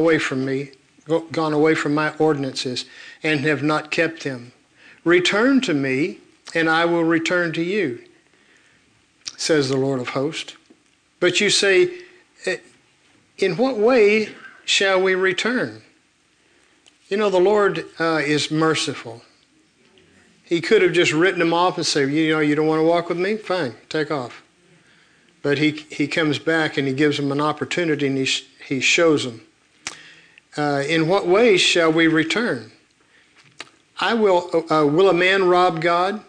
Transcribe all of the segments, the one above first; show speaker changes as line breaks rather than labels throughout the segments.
away from me, gone away from my ordinances, and have not kept them. Return to me, and I will return to you, says the Lord of hosts. But you say, eh, In what way shall we return? You know, the Lord uh, is merciful. He could have just written them off and said, You know, you don't want to walk with me? Fine, take off. But he, he comes back and he gives them an opportunity and he, he shows them. Uh, in what ways shall we return? I will, uh, will a man rob God?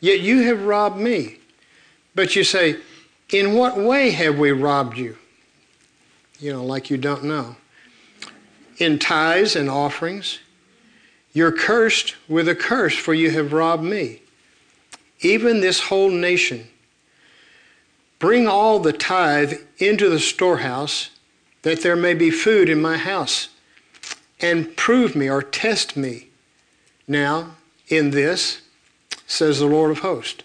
Yet you have robbed me. But you say, In what way have we robbed you? You know, like you don't know. In tithes and offerings. You're cursed with a curse, for you have robbed me. Even this whole nation. Bring all the tithe into the storehouse, that there may be food in my house. And prove me or test me now in this, says the Lord of hosts,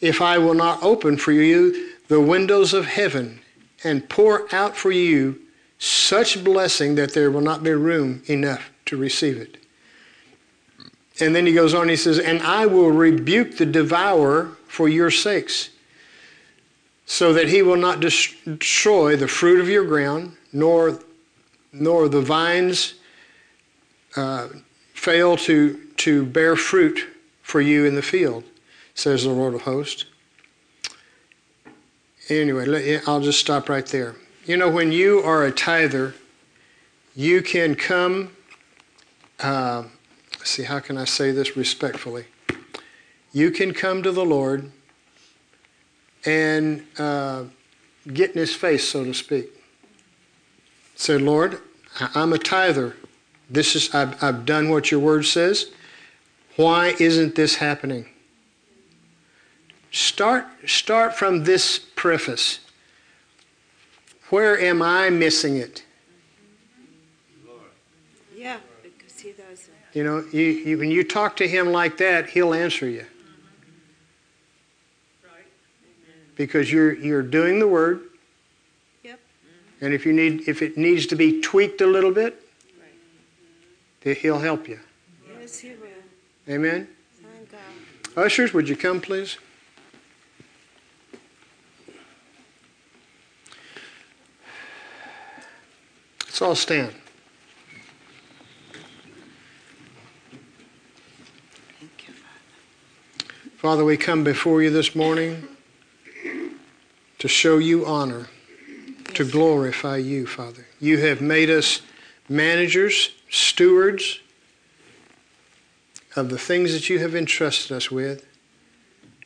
if I will not open for you the windows of heaven and pour out for you such blessing that there will not be room enough to receive it. And then he goes on, and he says, And I will rebuke the devourer for your sakes, so that he will not destroy the fruit of your ground, nor, nor the vines uh, fail to, to bear fruit for you in the field, says the Lord of hosts. Anyway, I'll just stop right there. You know, when you are a tither, you can come. Uh, see, how can I say this respectfully? You can come to the Lord and uh, get in His face, so to speak. Say, Lord, I'm a tither. This is I've, I've done what your word says. Why isn't this happening? Start start from this preface. Where am I missing it?
Yeah, because he does.
You know, you, you, when you talk to him like that, he'll answer you. Because you're you're doing the word.
Yep.
And if you need if it needs to be tweaked a little bit, He'll help you.
Yes, He will.
Amen.
Thank God.
Ushers, would you come, please? Let's all stand.
Thank you, Father.
Father, we come before you this morning to show you honor, to glorify you, Father. You have made us managers stewards of the things that you have entrusted us with.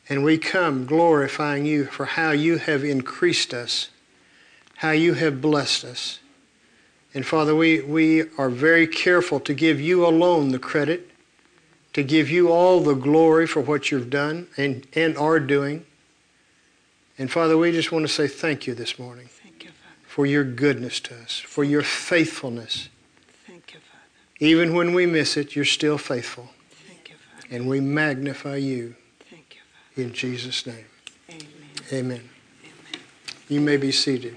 And we come glorifying you for how you have increased us, how you have blessed us. And Father, we, we are very careful to give you alone the credit, to give you all the glory for what you've done and, and are doing. And Father, we just want to say thank you this morning.
Thank you, Father.
For your goodness to us, for your faithfulness Thank you, Father.
even
when we miss it, you're still faithful.
Thank you, Father.
And we magnify you.
Thank you, Father.
In Jesus' name.
Amen.
Amen. Amen. You may be seated.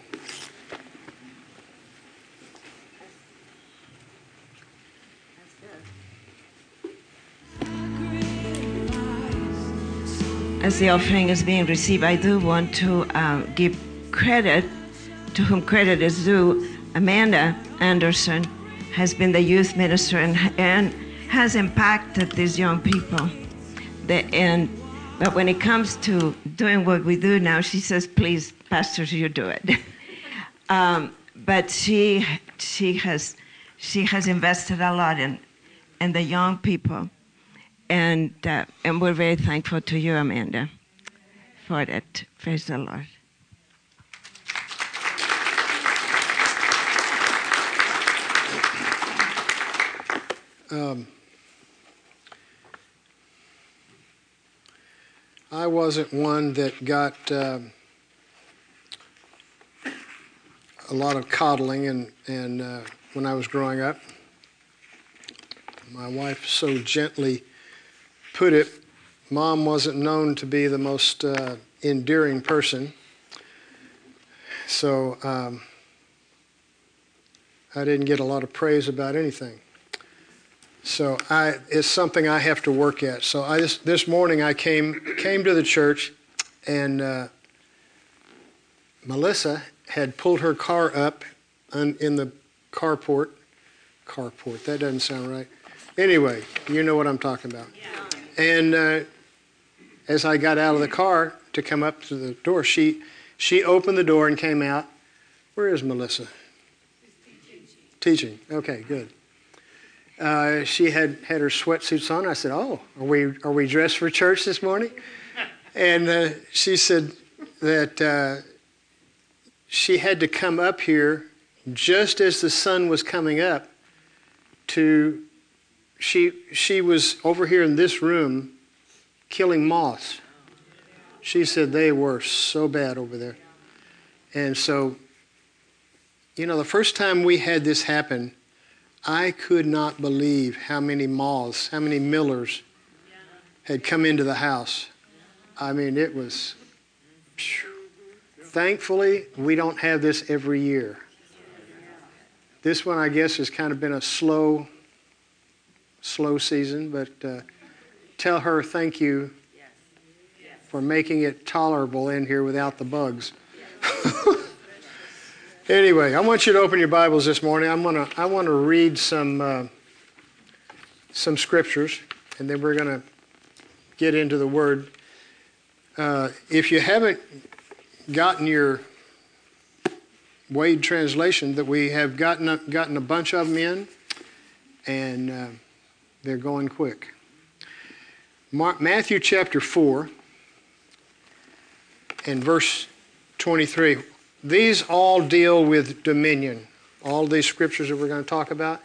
As the offering is being received, I do want to uh, give credit to whom credit is due Amanda Anderson has been the youth minister and, and has impacted these young people. The, and, but when it comes to doing what we do now, she says, please, pastors, you do it. um, but she, she, has, she has invested a lot in, in the young people. And, uh, and we're very thankful to you, Amanda, for that. Praise the Lord.
Um, I wasn't one that got uh, a lot of coddling and, and uh, when I was growing up. My wife so gently put it, mom wasn't known to be the most uh, endearing person. So um, I didn't get a lot of praise about anything. So I, it's something I have to work at. So I, this, this morning I came, came to the church and uh, Melissa had pulled her car up on, in the carport. Carport, that doesn't sound right. Anyway, you know what I'm talking about. Yeah. And uh, as I got out of the car to come up to the door, she, she opened the door and came out. Where is Melissa? Teaching. Okay, good. Uh, she had had her sweatsuits on. I said, "Oh, are we are we dressed for church this morning?" And uh, she said that uh, she had to come up here just as the sun was coming up. To she she was over here in this room killing moths. She said they were so bad over there, and so you know the first time we had this happen I could not believe how many moths, how many millers had come into the house. I mean, it was. Thankfully, we don't have this every year. This one, I guess, has kind of been a slow, slow season, but uh, tell her thank you for making it tolerable in here without the bugs. Anyway, I want you to open your Bibles this morning. I'm gonna I want to read some uh, some scriptures, and then we're gonna get into the Word. Uh, if you haven't gotten your Wade translation, that we have gotten gotten a bunch of them in, and uh, they're going quick. Mark, Matthew chapter four and verse twenty-three. These all deal with dominion. All these scriptures that we're going to talk about.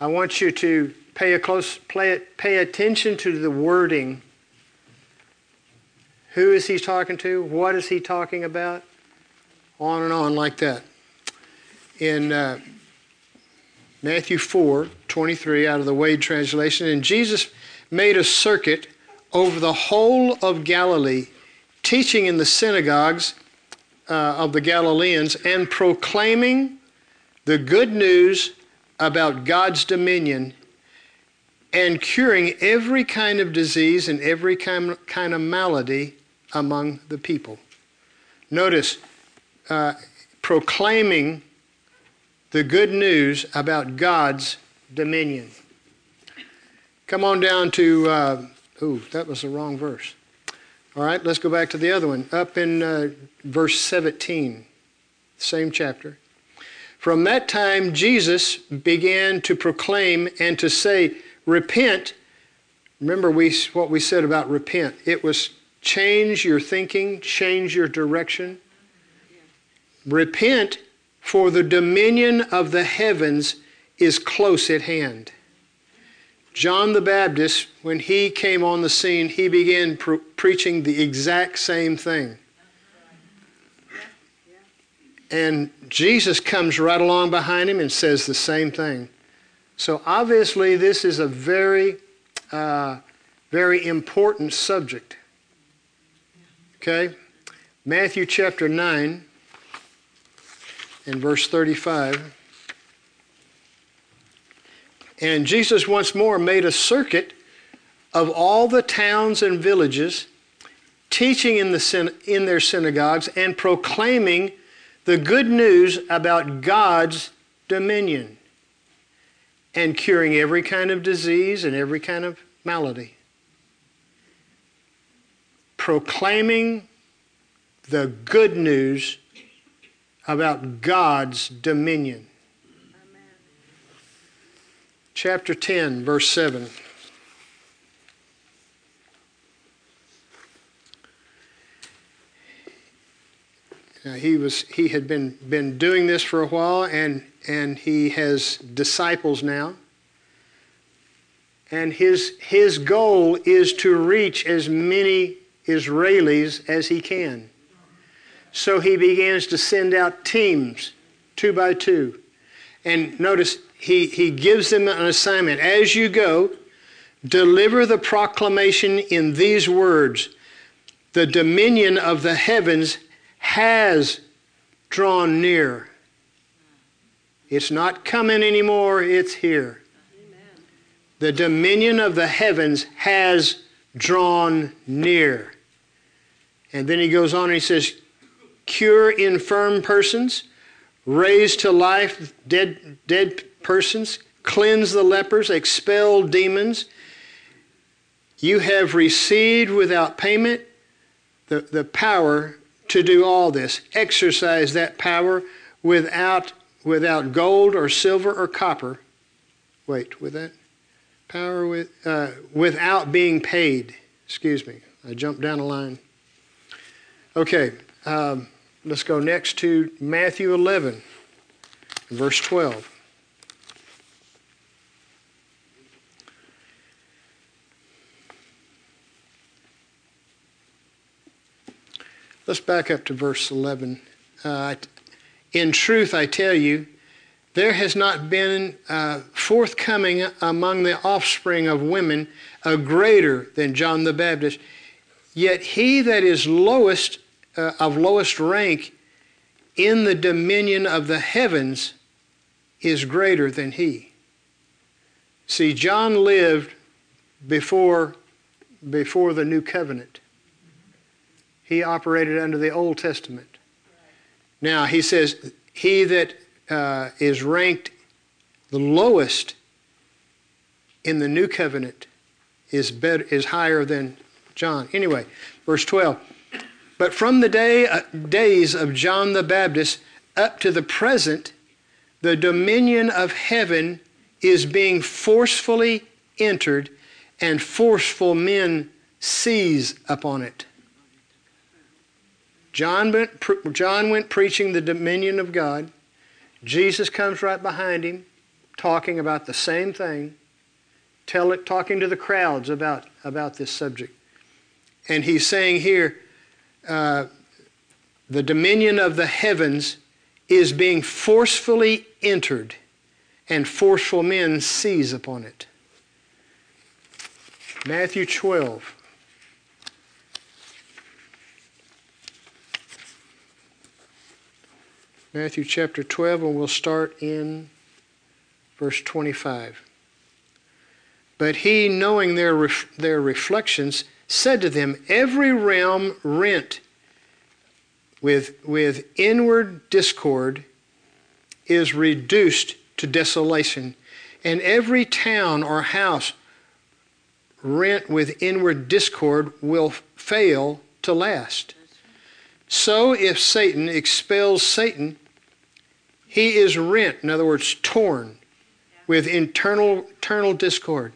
I want you to pay a close pay, pay attention to the wording. Who is he talking to? What is he talking about? On and on like that. In uh, Matthew 4 23, out of the Wade translation, and Jesus made a circuit over the whole of Galilee, teaching in the synagogues uh, of the Galileans and proclaiming the good news about God's dominion and curing every kind of disease and every kind, kind of malady among the people. Notice, uh, proclaiming the good news about God's dominion. Come on down to, uh, ooh, that was the wrong verse. All right, let's go back to the other one. Up in uh, verse 17, same chapter. From that time, Jesus began to proclaim and to say, Repent. Remember we, what we said about repent. It was change your thinking, change your direction. Repent, for the dominion of the heavens is close at hand. John the Baptist, when he came on the scene, he began pre- preaching the exact same thing. And Jesus comes right along behind him and says the same thing. So obviously, this is a very, uh, very important subject. Okay? Matthew chapter 9 and verse 35. And Jesus once more made a circuit of all the towns and villages, teaching in, the, in their synagogues and proclaiming the good news about God's dominion and curing every kind of disease and every kind of malady. Proclaiming the good news about God's dominion chapter 10, verse 7. Now, he was he had been been doing this for a while and and he has disciples now. And his his goal is to reach as many Israelis as he can. So he begins to send out teams two by two. And notice he, he gives them an assignment. As you go, deliver the proclamation in these words The dominion of the heavens has drawn near. It's not coming anymore, it's here. The dominion of the heavens has drawn near. And then he goes on and he says, cure infirm persons, raise to life dead, dead persons, cleanse the lepers, expel demons. You have received without payment the, the power to do all this. Exercise that power without, without gold or silver or copper. Wait, with that? Power with, uh, without being paid. Excuse me, I jumped down a line. Okay, um, let's go next to Matthew 11, verse 12. Let's back up to verse 11. Uh, in truth, I tell you, there has not been uh, forthcoming among the offspring of women a greater than John the Baptist. Yet he that is lowest uh, of lowest rank in the dominion of the heavens is greater than he. See, John lived before, before the new covenant he operated under the Old Testament. Now, he says, he that uh, is ranked the lowest in the new covenant is, better, is higher than John. Anyway, verse 12. But from the day, uh, days of John the Baptist up to the present, the dominion of heaven is being forcefully entered, and forceful men seize upon it. John went, John went preaching the dominion of God. Jesus comes right behind him, talking about the same thing, tell it, talking to the crowds about, about this subject. And he's saying here, uh, the dominion of the heavens is being forcefully entered, and forceful men seize upon it. Matthew 12. Matthew chapter 12, and we'll start in verse 25. But he, knowing their, ref- their reflections, said to them, Every realm rent with, with inward discord is reduced to desolation, and every town or house rent with inward discord will fail to last. So if Satan expels Satan, he is rent, in other words, torn with internal, internal discord.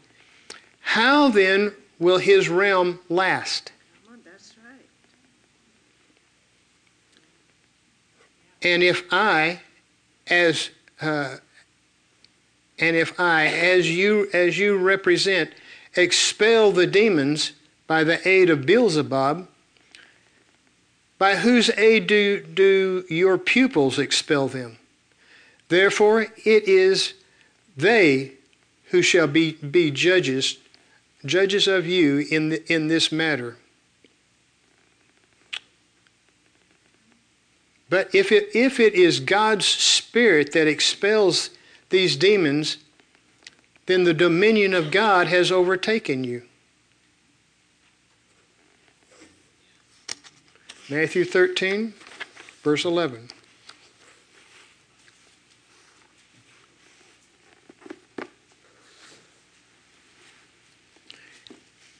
How then will his realm last? And if I, as uh, and if I, as you as you represent, expel the demons by the aid of Beelzebub, by whose aid do, do your pupils expel them? Therefore, it is they who shall be, be judges, judges of you in, the, in this matter. But if it, if it is God's Spirit that expels these demons, then the dominion of God has overtaken you. Matthew 13, verse 11.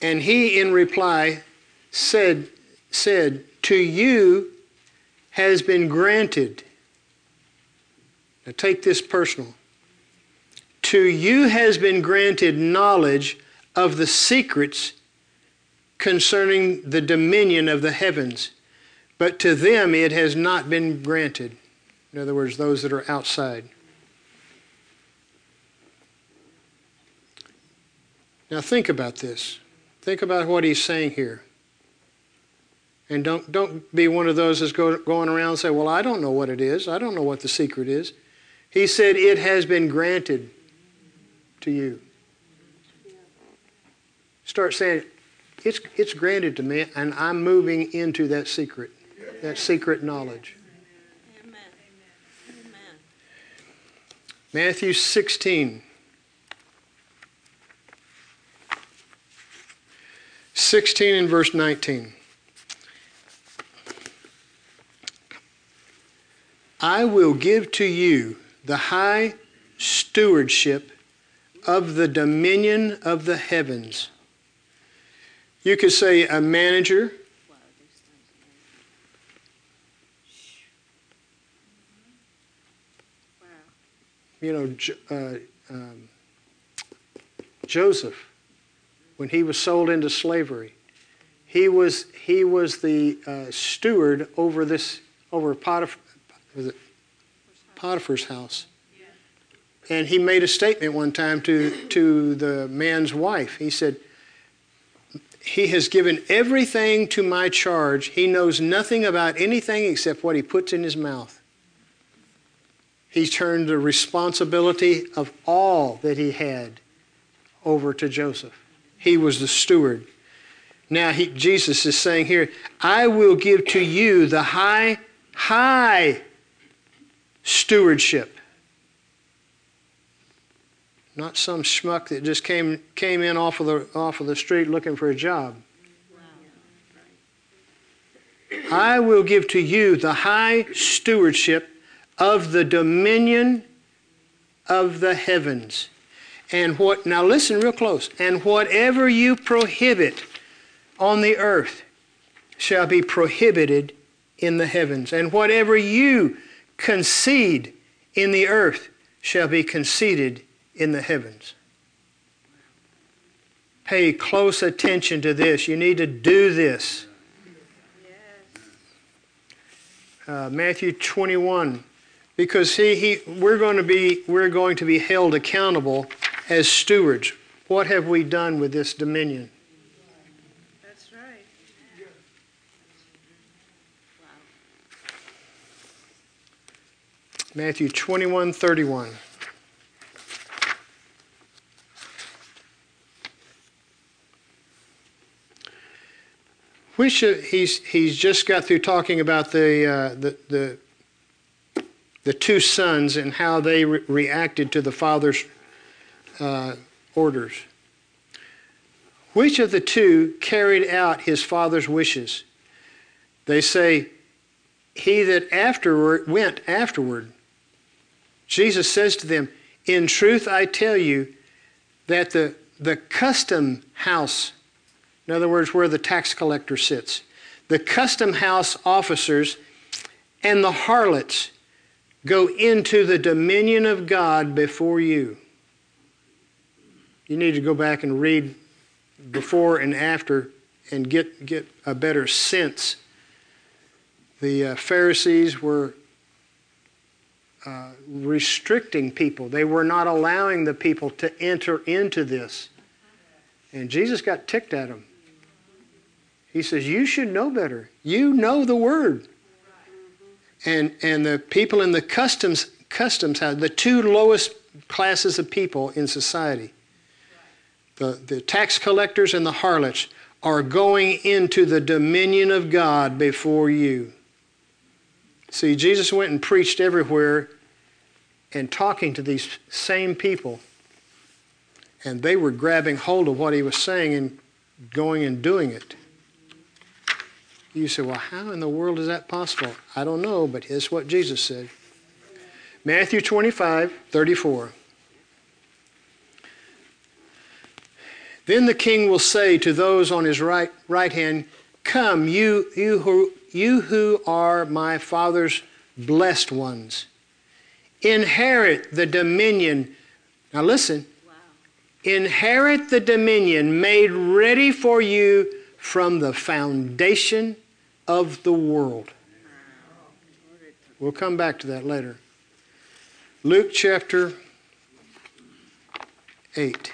And he, in reply, said, said, To you has been granted. Now take this personal. To you has been granted knowledge of the secrets concerning the dominion of the heavens, but to them it has not been granted. In other words, those that are outside. Now think about this. Think about what he's saying here. And don't, don't be one of those that's go, going around and say, Well, I don't know what it is. I don't know what the secret is. He said, It has been granted to you. Start saying, It's, it's granted to me, and I'm moving into that secret, that secret knowledge. Matthew 16. 16 and verse 19. I will give to you the high stewardship of the dominion of the heavens. You could say a manager. You know, uh, um, Joseph, when he was sold into slavery, he was he was the uh, steward over this over Potiphar, Potiphar's house. And he made a statement one time to, to the man's wife. He said, He has given everything to my charge. He knows nothing about anything except what he puts in his mouth. He turned the responsibility of all that he had over to Joseph. He was the steward. Now, he, Jesus is saying here, I will give to you the high, high stewardship. Not some schmuck that just came, came in off of, the, off of the street looking for a job. I will give to you the high stewardship of the dominion of the heavens. And what, now listen real close. And whatever you prohibit on the earth shall be prohibited in the heavens. And whatever you concede in the earth shall be conceded in the heavens. Pay close attention to this. You need to do this. Uh, Matthew 21, because he, he, we're going to be we're going to be held accountable as stewards. What have we done with this dominion?
That's right.
Matthew 21, 31. Which uh, he's he's just got through talking about the uh, the the the two sons and how they re- reacted to the father's uh, orders. Which of the two carried out his father's wishes? They say, he that afterward went afterward. Jesus says to them, In truth I tell you that the, the custom house in other words, where the tax collector sits. The custom house officers and the harlots go into the dominion of God before you. You need to go back and read before and after and get, get a better sense. The uh, Pharisees were uh, restricting people, they were not allowing the people to enter into this. And Jesus got ticked at them. He says, You should know better. You know the word. And, and the people in the customs, customs house, the two lowest classes of people in society, the, the tax collectors and the harlots, are going into the dominion of God before you. See, Jesus went and preached everywhere and talking to these same people. And they were grabbing hold of what he was saying and going and doing it. You say, well, how in the world is that possible? I don't know, but it's what Jesus said Matthew 25, 34. Then the king will say to those on his right, right hand, Come, you, you, who, you who are my Father's blessed ones. Inherit the dominion. Now listen. Wow. Inherit the dominion made ready for you from the foundation of the world. We'll come back to that later. Luke chapter 8.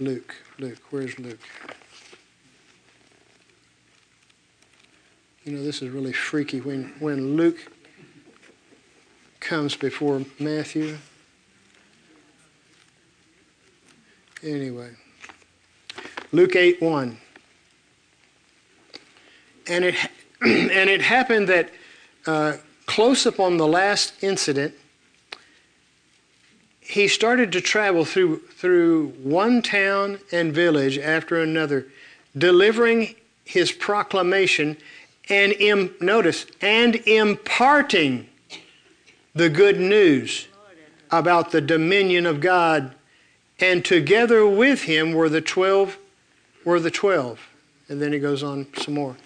Luke, Luke, where's Luke? You know, this is really freaky when, when Luke comes before Matthew. Anyway, Luke 8 1. And it, and it happened that uh, close upon the last incident, he started to travel through, through one town and village after another, delivering his proclamation and Im, notice and imparting the good news about the dominion of God. And together with him were the twelve, were the twelve. And then he goes on some more.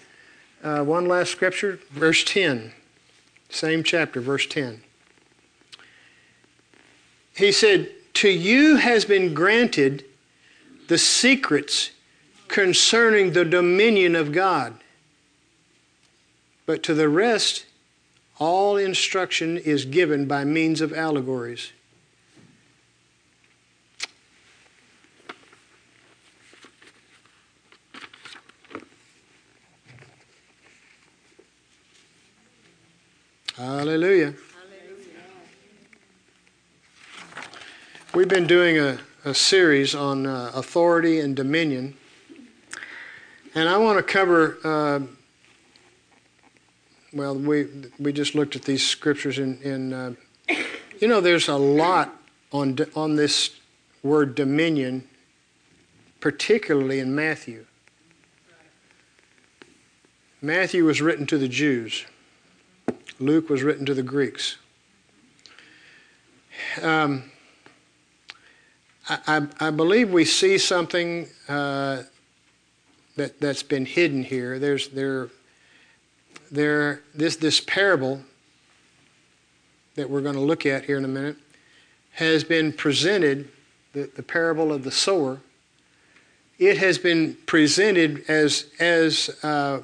Uh, one last scripture, verse 10. Same chapter, verse 10. He said, To you has been granted the secrets concerning the dominion of God. But to the rest, all instruction is given by means of allegories. Hallelujah. We've been doing a, a series on uh, authority and dominion. And I want to cover, uh, well, we, we just looked at these scriptures in, in uh, you know, there's a lot on, on this word dominion, particularly in Matthew. Matthew was written to the Jews. Luke was written to the Greeks. Um, I, I, believe we see something uh, that, that's been hidden here. There's there, there this, this parable that we're going to look at here in a minute has been presented, the, the parable of the sower. It has been presented as, as uh,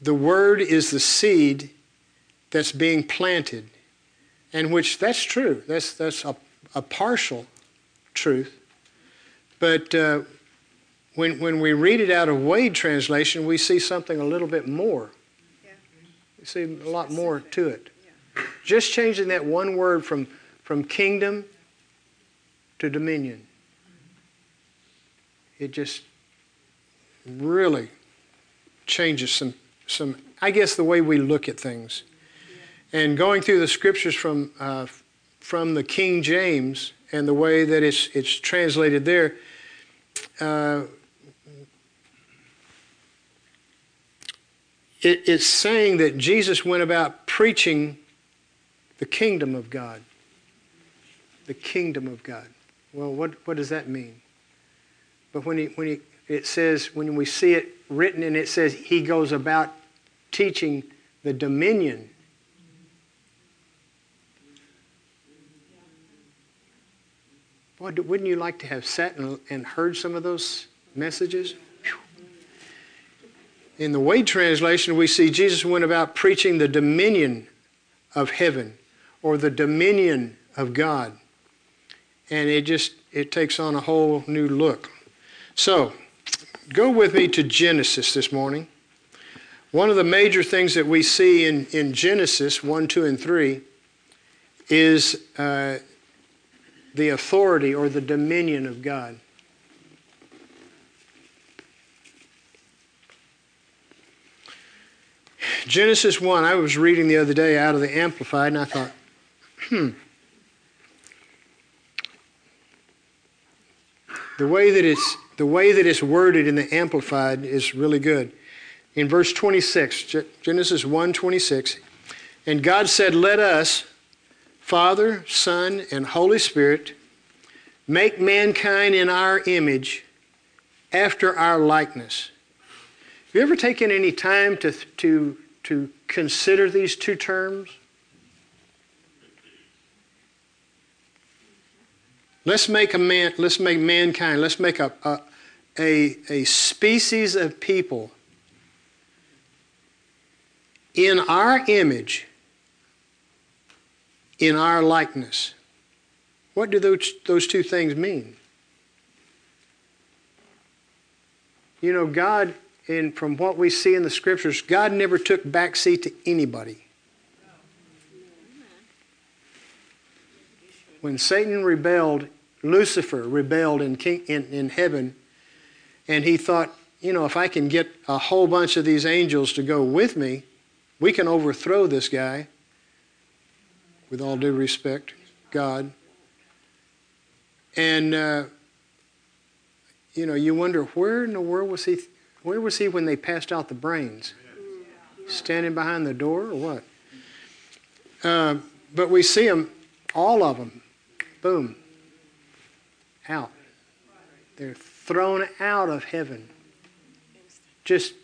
the word is the seed that's being planted, and which that's true. That's, that's a, a partial truth. But uh, when, when we read it out of Wade translation, we see something a little bit more. Yeah. We see a lot more to it. Yeah. Just changing that one word from, from kingdom to dominion. It just really changes some, some, I guess, the way we look at things. And going through the scriptures from, uh, from the King James and the way that it's, it's translated there, uh, it, it's saying that Jesus went about preaching the kingdom of God. The kingdom of God. Well, what, what does that mean? But when, he, when he, it says, when we see it written and it says he goes about teaching the dominion Boy, wouldn't you like to have sat and, and heard some of those messages? In the Wade translation, we see Jesus went about preaching the dominion of heaven or the dominion of God. And it just it takes on a whole new look. So, go with me to Genesis this morning. One of the major things that we see in, in Genesis 1, 2, and 3 is uh, the authority or the dominion of God. Genesis 1, I was reading the other day out of the Amplified, and I thought, hmm. The way that it's, the way that it's worded in the Amplified is really good. In verse 26, Genesis 1 26, and God said, Let us, Father, Son, and Holy Spirit, make mankind in our image after our likeness. Have you ever taken any time to, to, to consider these two terms? Let's make a man, let's make mankind, let's make a, a, a, a species of people in our image in our likeness. What do those, those two things mean? You know, God, in, from what we see in the scriptures, God never took backseat to anybody. When Satan rebelled, Lucifer rebelled in, king, in, in heaven, and he thought, you know, if I can get a whole bunch of these angels to go with me, we can overthrow this guy with all due respect, God. And uh, you know, you wonder where in the world was he? Where was he when they passed out the brains? Standing behind the door or what? Uh, but we see them, all of them, boom, out. They're thrown out of heaven. Just,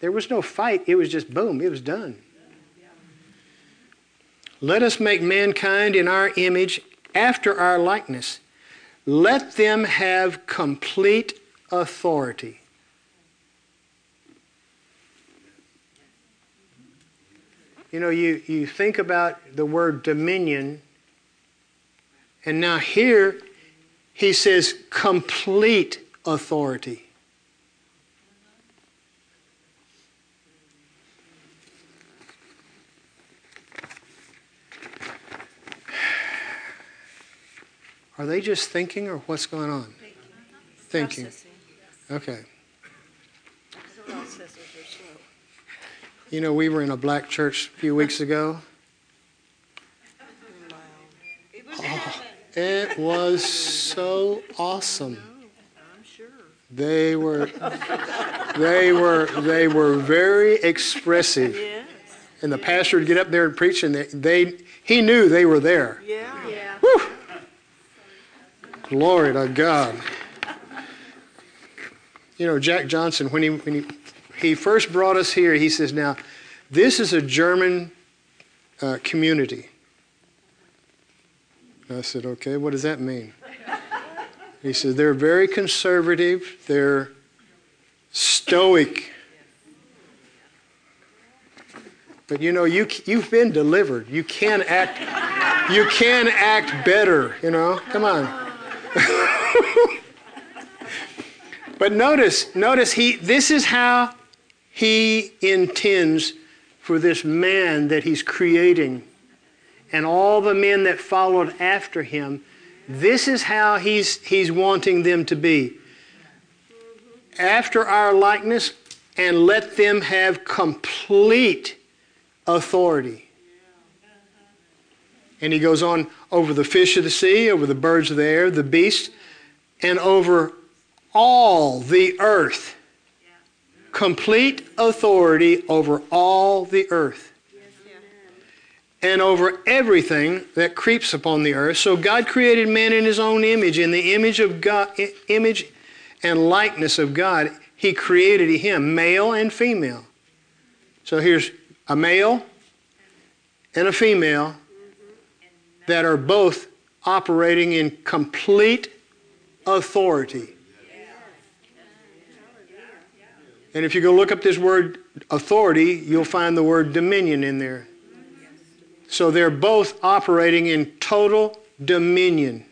there was no fight. It was just boom, it was done. Let us make mankind in our image after our likeness. Let them have complete authority. You know, you, you think about the word dominion, and now here he says complete authority. Are they just thinking or what's going on? Thinking. Okay. You know, we were in a black church a few weeks ago. Oh, it was so awesome. They were, they were, they were very expressive. And the pastor would get up there and preach, and they, they he knew they were there.
Yeah.
Glory to God. You know, Jack Johnson, when he, when he, he first brought us here, he says, Now, this is a German uh, community. I said, Okay, what does that mean? He said, They're very conservative, they're stoic. But you know, you, you've been delivered. You can act, you can act better, you know? Come on. but notice, notice he this is how he intends for this man that he's creating and all the men that followed after him. This is how he's he's wanting them to be. After our likeness and let them have complete authority. And he goes on over the fish of the sea, over the birds of the air, the beasts, and over all the earth. Complete authority over all the earth. And over everything that creeps upon the earth. So God created man in his own image, in the image of God, image and likeness of God, he created him, male and female. So here's a male and a female that are both operating in complete authority. And if you go look up this word authority, you'll find the word dominion in there. So they're both operating in total dominion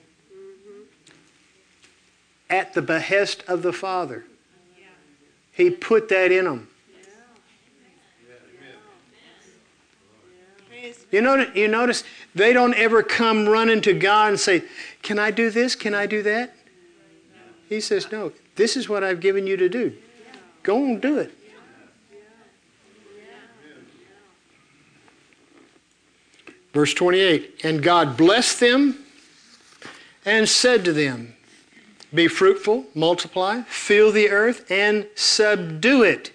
at the behest of the Father. He put that in them. You notice, you notice they don't ever come running to God and say, Can I do this? Can I do that? He says, No, this is what I've given you to do. Go and do it. Verse 28 And God blessed them and said to them, Be fruitful, multiply, fill the earth, and subdue it.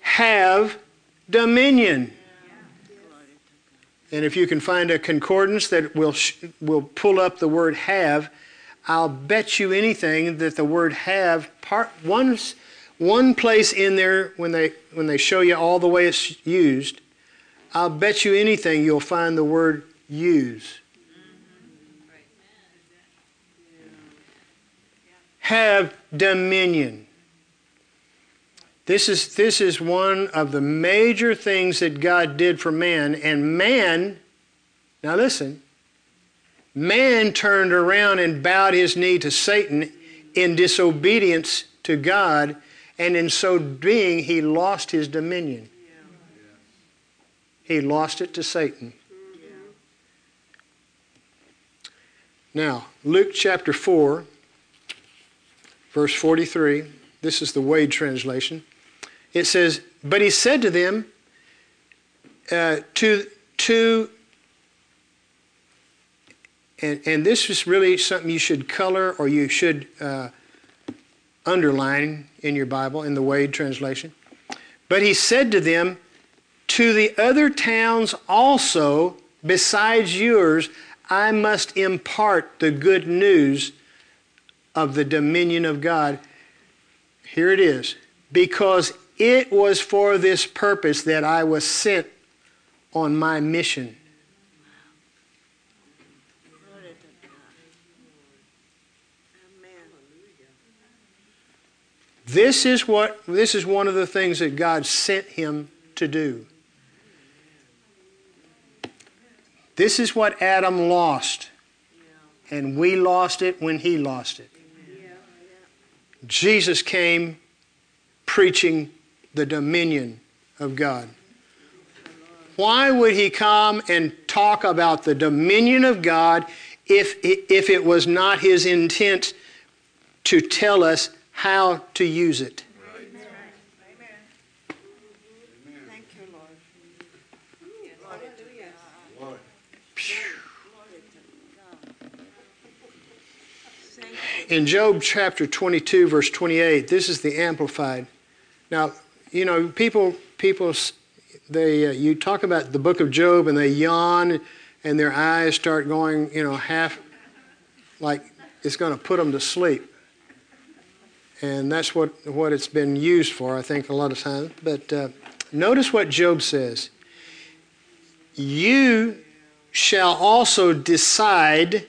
Have dominion. And if you can find a concordance that will, will pull up the word have, I'll bet you anything that the word have, part, one, one place in there when they, when they show you all the way it's used, I'll bet you anything you'll find the word use. Have dominion. This is, this is one of the major things that God did for man. And man, now listen, man turned around and bowed his knee to Satan in disobedience to God. And in so doing, he lost his dominion. He lost it to Satan. Now, Luke chapter 4, verse 43. This is the Wade translation it says, But he said to them, uh, to, to, and, and this is really something you should color or you should uh, underline in your Bible, in the Wade translation. But he said to them, To the other towns also, besides yours, I must impart the good news of the dominion of God. Here it is. Because it was for this purpose that I was sent on my mission. This is what this is one of the things that God sent him to do. This is what Adam lost. And we lost it when he lost it. Jesus came preaching the dominion of God. Why would he come and talk about the dominion of God if, if it was not his intent to tell us how to use it? In Job chapter 22, verse 28, this is the Amplified. Now, you know, people, people, they, uh, you talk about the book of Job and they yawn and their eyes start going, you know, half like it's going to put them to sleep. And that's what, what it's been used for, I think, a lot of times. But uh, notice what Job says You shall also decide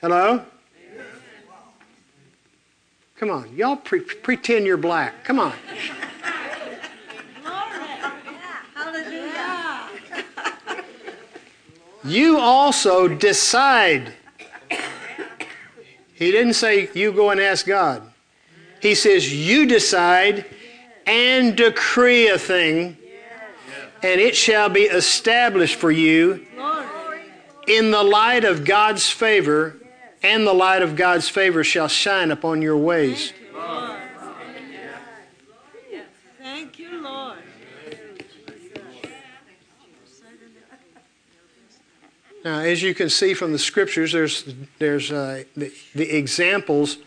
Hello? Come on, y'all pre- pretend you're black. Come on. You also decide. He didn't say you go and ask God. He says you decide and decree a thing, and it shall be established for you in the light of God's favor and the light of God's favor shall shine upon your ways.
Thank you, Lord.
Now, as you can see from the scriptures, there's, there's uh, the, the examples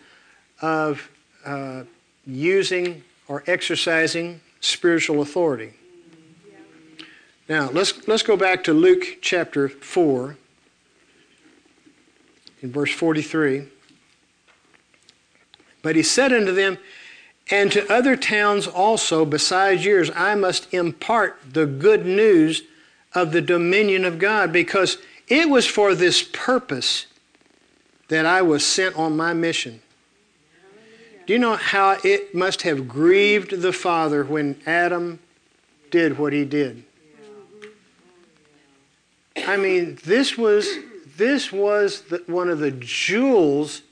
of uh, using or exercising spiritual authority. Now, let's, let's go back to Luke chapter 4 in verse 43. But he said unto them, And to other towns also, besides yours, I must impart the good news of the dominion of God, because it was for this purpose that I was sent on my mission. Do you know how it must have grieved the Father when Adam did what he did? I mean, this was this was the, one of the jewels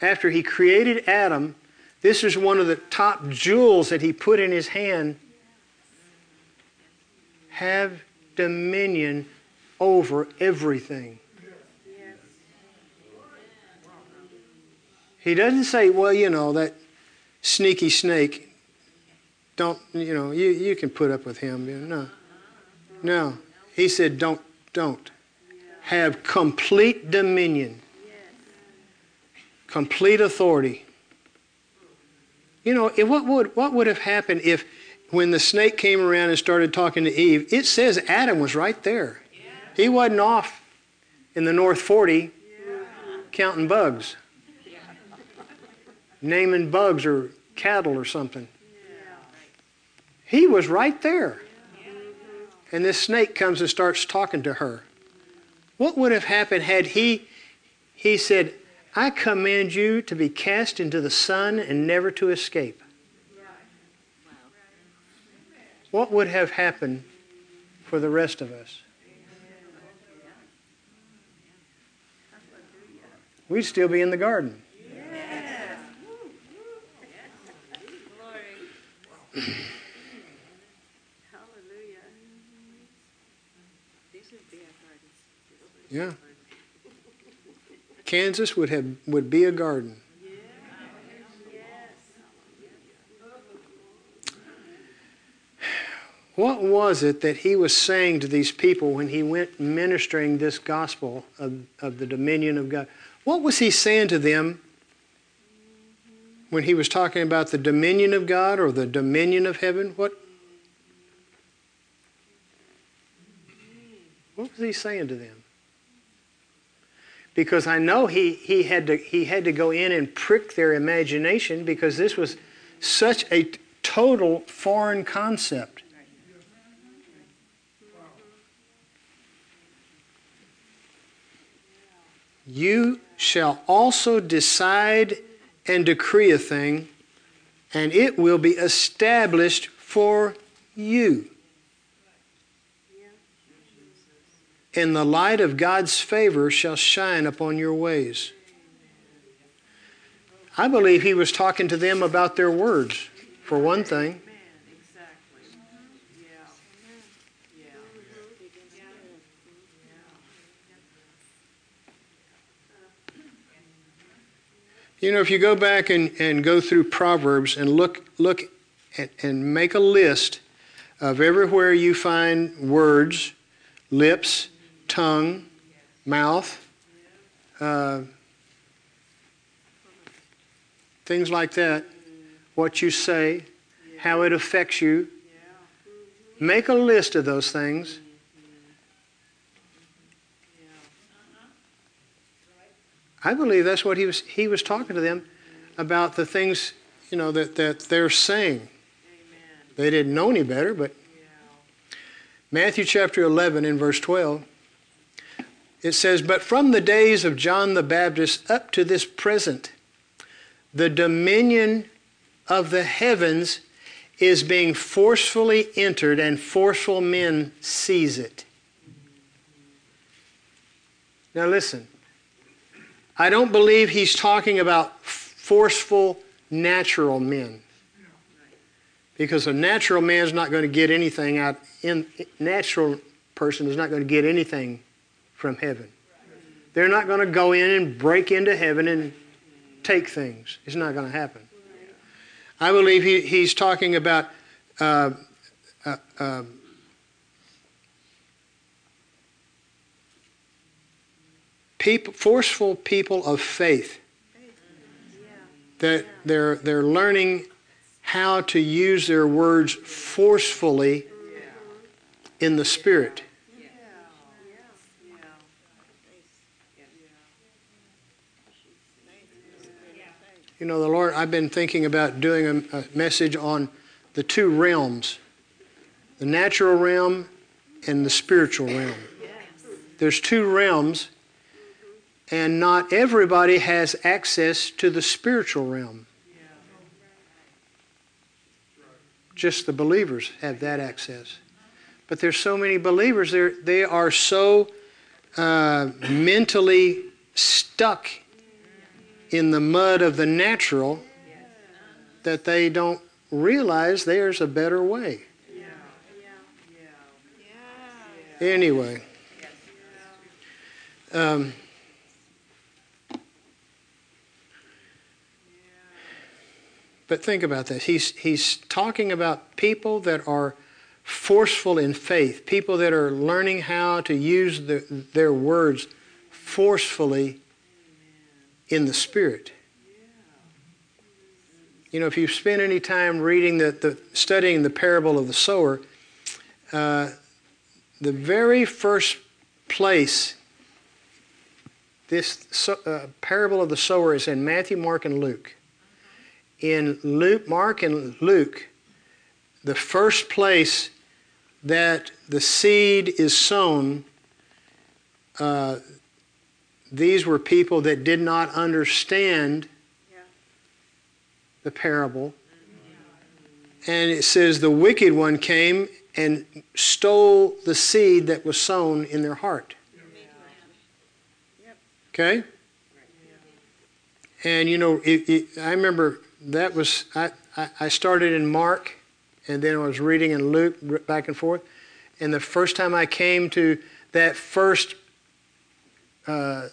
after he created Adam. This is one of the top jewels that he put in his hand. Have dominion over everything. He doesn't say, well, you know, that sneaky snake, don't, you know, you, you can put up with him. No. No. He said, don't, don't have complete dominion, complete authority. You know, what would, what would have happened if, when the snake came around and started talking to Eve, it says Adam was right there. He wasn't off in the North 40 counting bugs, naming bugs or cattle or something. He was right there. And this snake comes and starts talking to her. What would have happened had he, he said, I command you to be cast into the sun and never to escape? What would have happened for the rest of us? We'd still be in the garden. Yeah. Kansas would have would be a garden. What was it that he was saying to these people when he went ministering this gospel of, of the dominion of God? What was he saying to them when he was talking about the dominion of God or the dominion of heaven? What, what was he saying to them? Because I know he, he, had to, he had to go in and prick their imagination because this was such a total foreign concept. You shall also decide and decree a thing, and it will be established for you. And the light of God's favor shall shine upon your ways. I believe he was talking to them about their words, for one thing. You know, if you go back and, and go through Proverbs and look, look at, and make a list of everywhere you find words, lips, tongue, mouth, uh, things like that, what you say, how it affects you. Make a list of those things I believe that's what he was he was talking to them about the things, you know, that, that they're saying. Amen. They didn't know any better, but yeah. Matthew chapter 11 in verse 12 it says, But from the days of John the Baptist up to this present, the dominion of the heavens is being forcefully entered, and forceful men seize it. Now listen, I don't believe he's talking about forceful natural men. Because a natural man is not going to get anything out in natural person is not going to get anything from heaven. They're not going to go in and break into heaven and take things. It's not going to happen. I believe he, he's talking about uh, uh, uh, people, forceful people of faith. That they're, they're learning how to use their words forcefully in the Spirit. You know, the Lord, I've been thinking about doing a, a message on the two realms the natural realm and the spiritual realm. There's two realms and not everybody has access to the spiritual realm. Just the believers have that access. But there's so many believers, they are so uh, mentally stuck in the mud of the natural that they don't realize there's a better way. Anyway. Um, But think about this. He's, he's talking about people that are forceful in faith, people that are learning how to use the, their words forcefully in the Spirit. You know, if you spend any time reading the, the studying the parable of the sower, uh, the very first place this uh, parable of the sower is in Matthew, Mark, and Luke in Luke, Mark and Luke, the first place that the seed is sown, uh, these were people that did not understand the parable. And it says the wicked one came and stole the seed that was sown in their heart. Okay? And you know, it, it, I remember that was I, I started in Mark, and then I was reading in Luke back and forth. And the first time I came to that first, uh,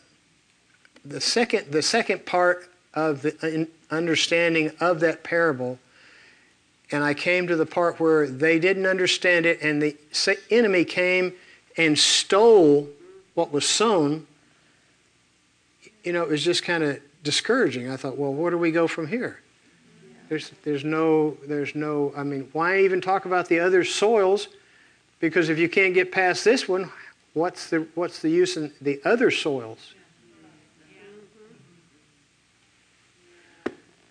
the second, the second part of the understanding of that parable, and I came to the part where they didn't understand it, and the enemy came and stole what was sown, you know, it was just kind of discouraging. I thought, well, where do we go from here? There's, there's no, there's no, I mean, why even talk about the other soils? Because if you can't get past this one, what's the, what's the use in the other soils?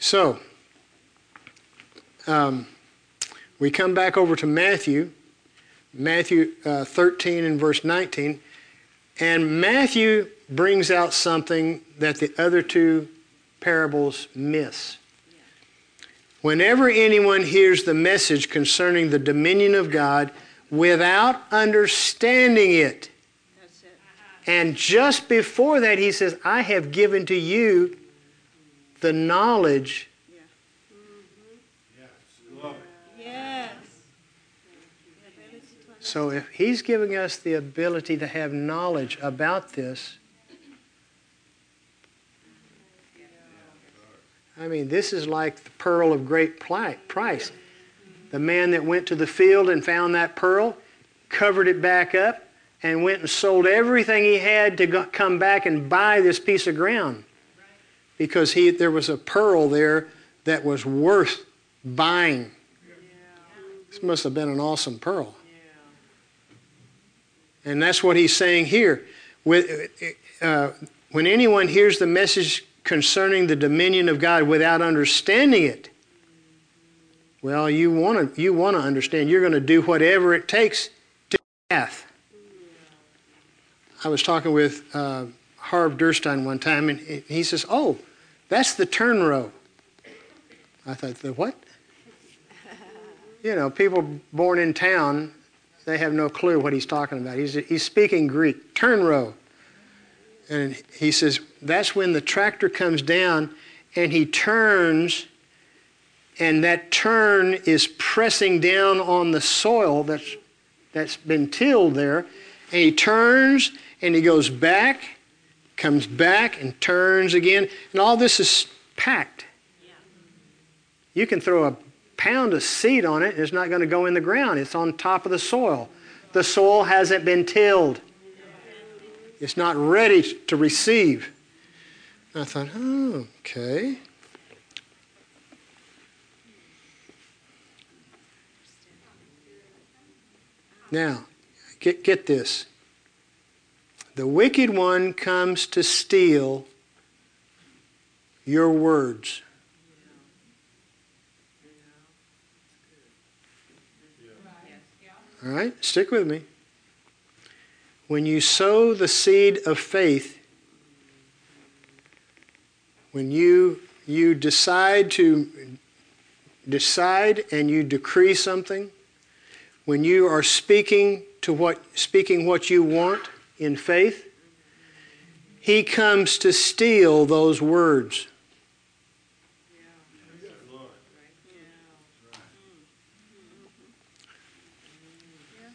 So, um, we come back over to Matthew, Matthew uh, 13 and verse 19, and Matthew brings out something that the other two parables miss. Whenever anyone hears the message concerning the dominion of God without understanding it, and just before that, he says, I have given to you the knowledge.
Yes.
So if he's giving us the ability to have knowledge about this, I mean, this is like the pearl of great price. The man that went to the field and found that pearl, covered it back up, and went and sold everything he had to go, come back and buy this piece of ground. Because he, there was a pearl there that was worth buying. This must have been an awesome pearl. And that's what he's saying here. With, uh, when anyone hears the message concerning the dominion of God without understanding it, well, you want to you want to understand. You're going to do whatever it takes to death. I was talking with uh, Harv Durstein one time, and he says, "Oh, that's the turn row." I thought, "The what?" you know, people born in town, they have no clue what he's talking about. He's he's speaking Greek. Turn row. And he says, that's when the tractor comes down and he turns, and that turn is pressing down on the soil that's, that's been tilled there. And he turns and he goes back, comes back and turns again. And all this is packed. You can throw a pound of seed on it, and it's not going to go in the ground. It's on top of the soil. The soil hasn't been tilled. It's not ready to receive. I thought, oh, okay. Now, get, get this. The wicked one comes to steal your words. All right, stick with me when you sow the seed of faith, when you, you decide to decide and you decree something, when you are speaking to what speaking what you want in faith, he comes to steal those words.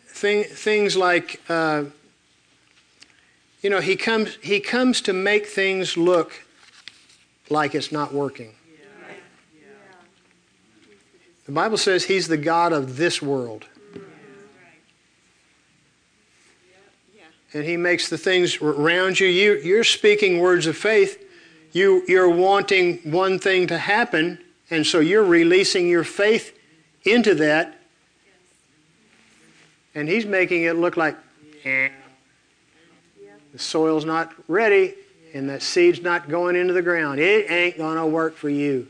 Thing, things like uh, you know, he comes, he comes to make things look like it's not working. The Bible says he's the God of this world. And he makes the things around you. you you're speaking words of faith. You, you're wanting one thing to happen, and so you're releasing your faith into that. And he's making it look like, eh the soil's not ready and that seed's not going into the ground. It ain't going to work for you.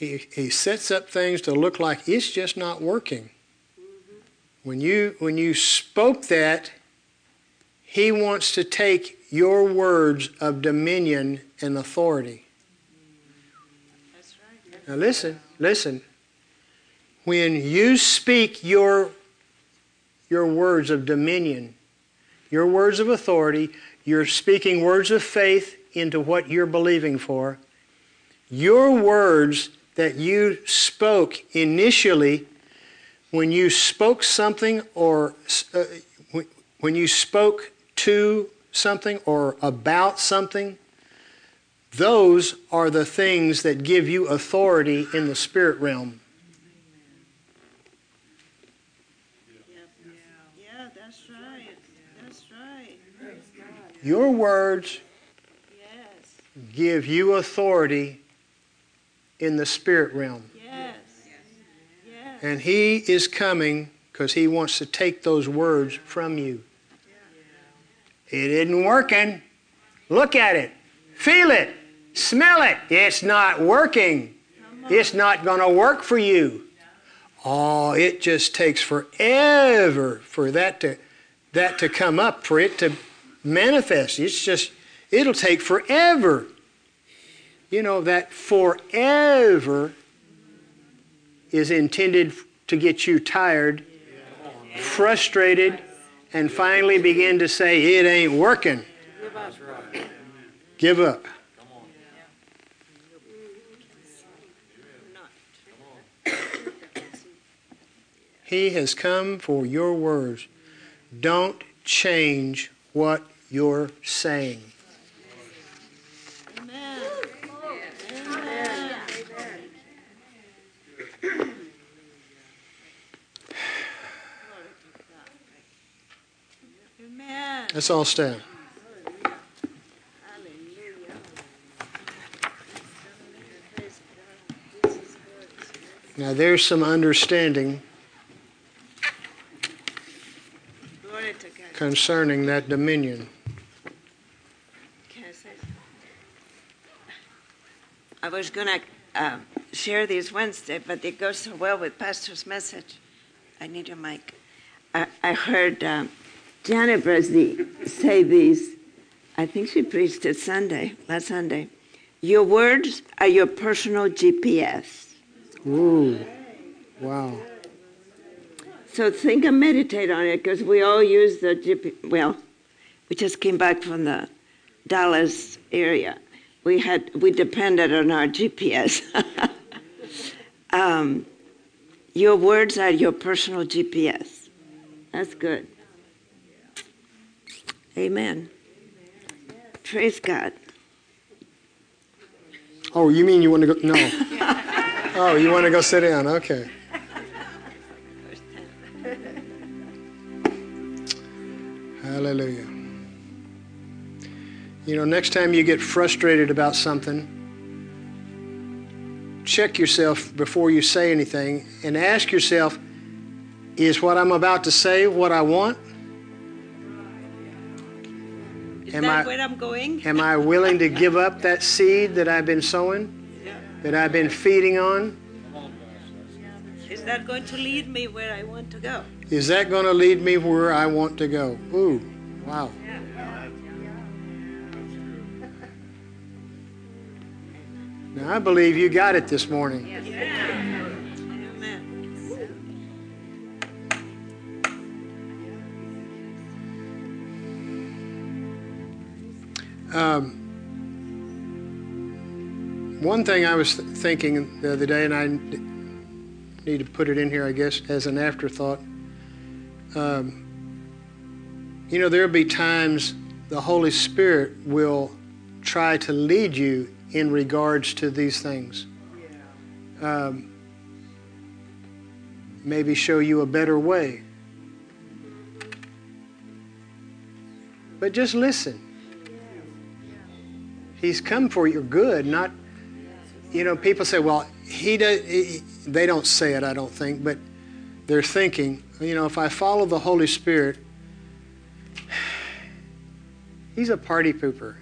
He, he sets up things to look like it's just not working. Mm-hmm. When you, when you spoke that, he wants to take your words of dominion and authority mm-hmm. That's right. now listen, listen. When you speak your, your words of dominion, your words of authority, you're speaking words of faith into what you're believing for, your words that you spoke initially when you spoke something or uh, when you spoke to something or about something, those are the things that give you authority in the spirit realm.
Yeah, that's right. That's right.
Your words
Yes.
give you authority in the spirit realm.
Yes. Yes.
And He is coming because He wants to take those words from you. It isn't working. Look at it. Feel it. Smell it. It's not working. It's not going to work for you. Oh, it just takes forever for that to that to come up, for it to manifest. It's just it'll take forever. You know that forever is intended to get you tired, frustrated, and finally begin to say, It ain't working. Give up. He has come for your words. Don't change what you're saying.
Amen. Amen. Amen.
Let's all stand. Now, there's some understanding concerning that dominion.
I? Was going to uh, share this Wednesday, but it goes so well with Pastor's message. I need a mic. I, I heard uh, Janet Bresley say this. I think she preached it Sunday, last Sunday. Your words are your personal GPS.
Ooh, wow.
So think and meditate on it because we all use the GPS. Well, we just came back from the Dallas area. We had we depended on our GPS. um, your words are your personal GPS. That's good. Amen. Praise God.
Oh, you mean you want to go? No. Oh, you want to go sit down? Okay. Hallelujah. You know, next time you get frustrated about something, check yourself before you say anything and ask yourself is what I'm about to say what I want?
Is
Am
that
I-
where I'm going?
Am I willing to give up that seed that I've been sowing, that I've been feeding on?
Is that going to lead me where I want to go?
Is that going to lead me where I want to go? Ooh, wow. Now, I believe you got it this morning.
Amen.
Um, one thing I was th- thinking the other day, and I n- need to put it in here, I guess, as an afterthought. Um, you know, there'll be times the Holy Spirit will try to lead you in regards to these things. Um, maybe show you a better way. But just listen. He's come for your good, not, you know, people say, well, he does, he, they don't say it, I don't think, but they're thinking, you know, if I follow the Holy Spirit, he's a party pooper.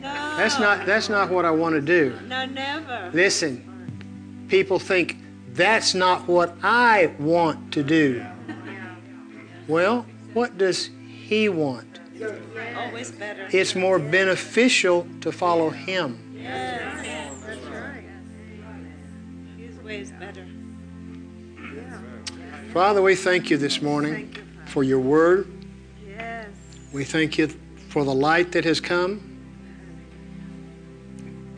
No.
That's not, that's not what I want to do.
No, never.
Listen, people think that's not what I want to do. Well, what does he want?
Always better.
It's more beneficial to follow him.
Yes. That's right. His way is better.
Father, we thank you this morning for your word.
Yes.
We thank you for the light that has come.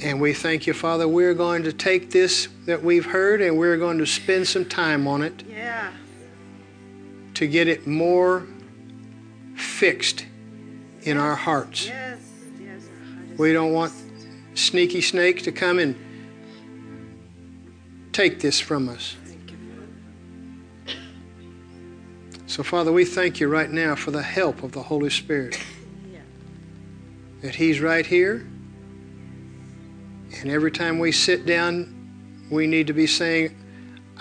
And we thank you, Father, we're going to take this that we've heard and we're going to spend some time on it
Yeah.
to get it more fixed in our hearts. We don't want sneaky snake to come and take this from us. So, Father, we thank you right now for the help of the Holy Spirit. That He's right here. And every time we sit down, we need to be saying,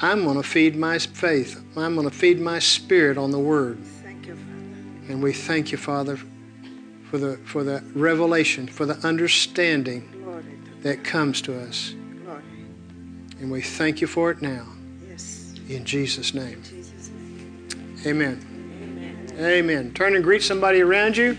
I'm going to feed my faith. I'm going to feed my spirit on the Word.
Thank you, Father.
And we thank you, Father, for the, for the revelation, for the understanding that comes to us.
glory.
And we thank you for it now.
Yes.
In Jesus' name.
In Jesus' name.
Amen.
Amen.
Amen. Turn and greet somebody around you.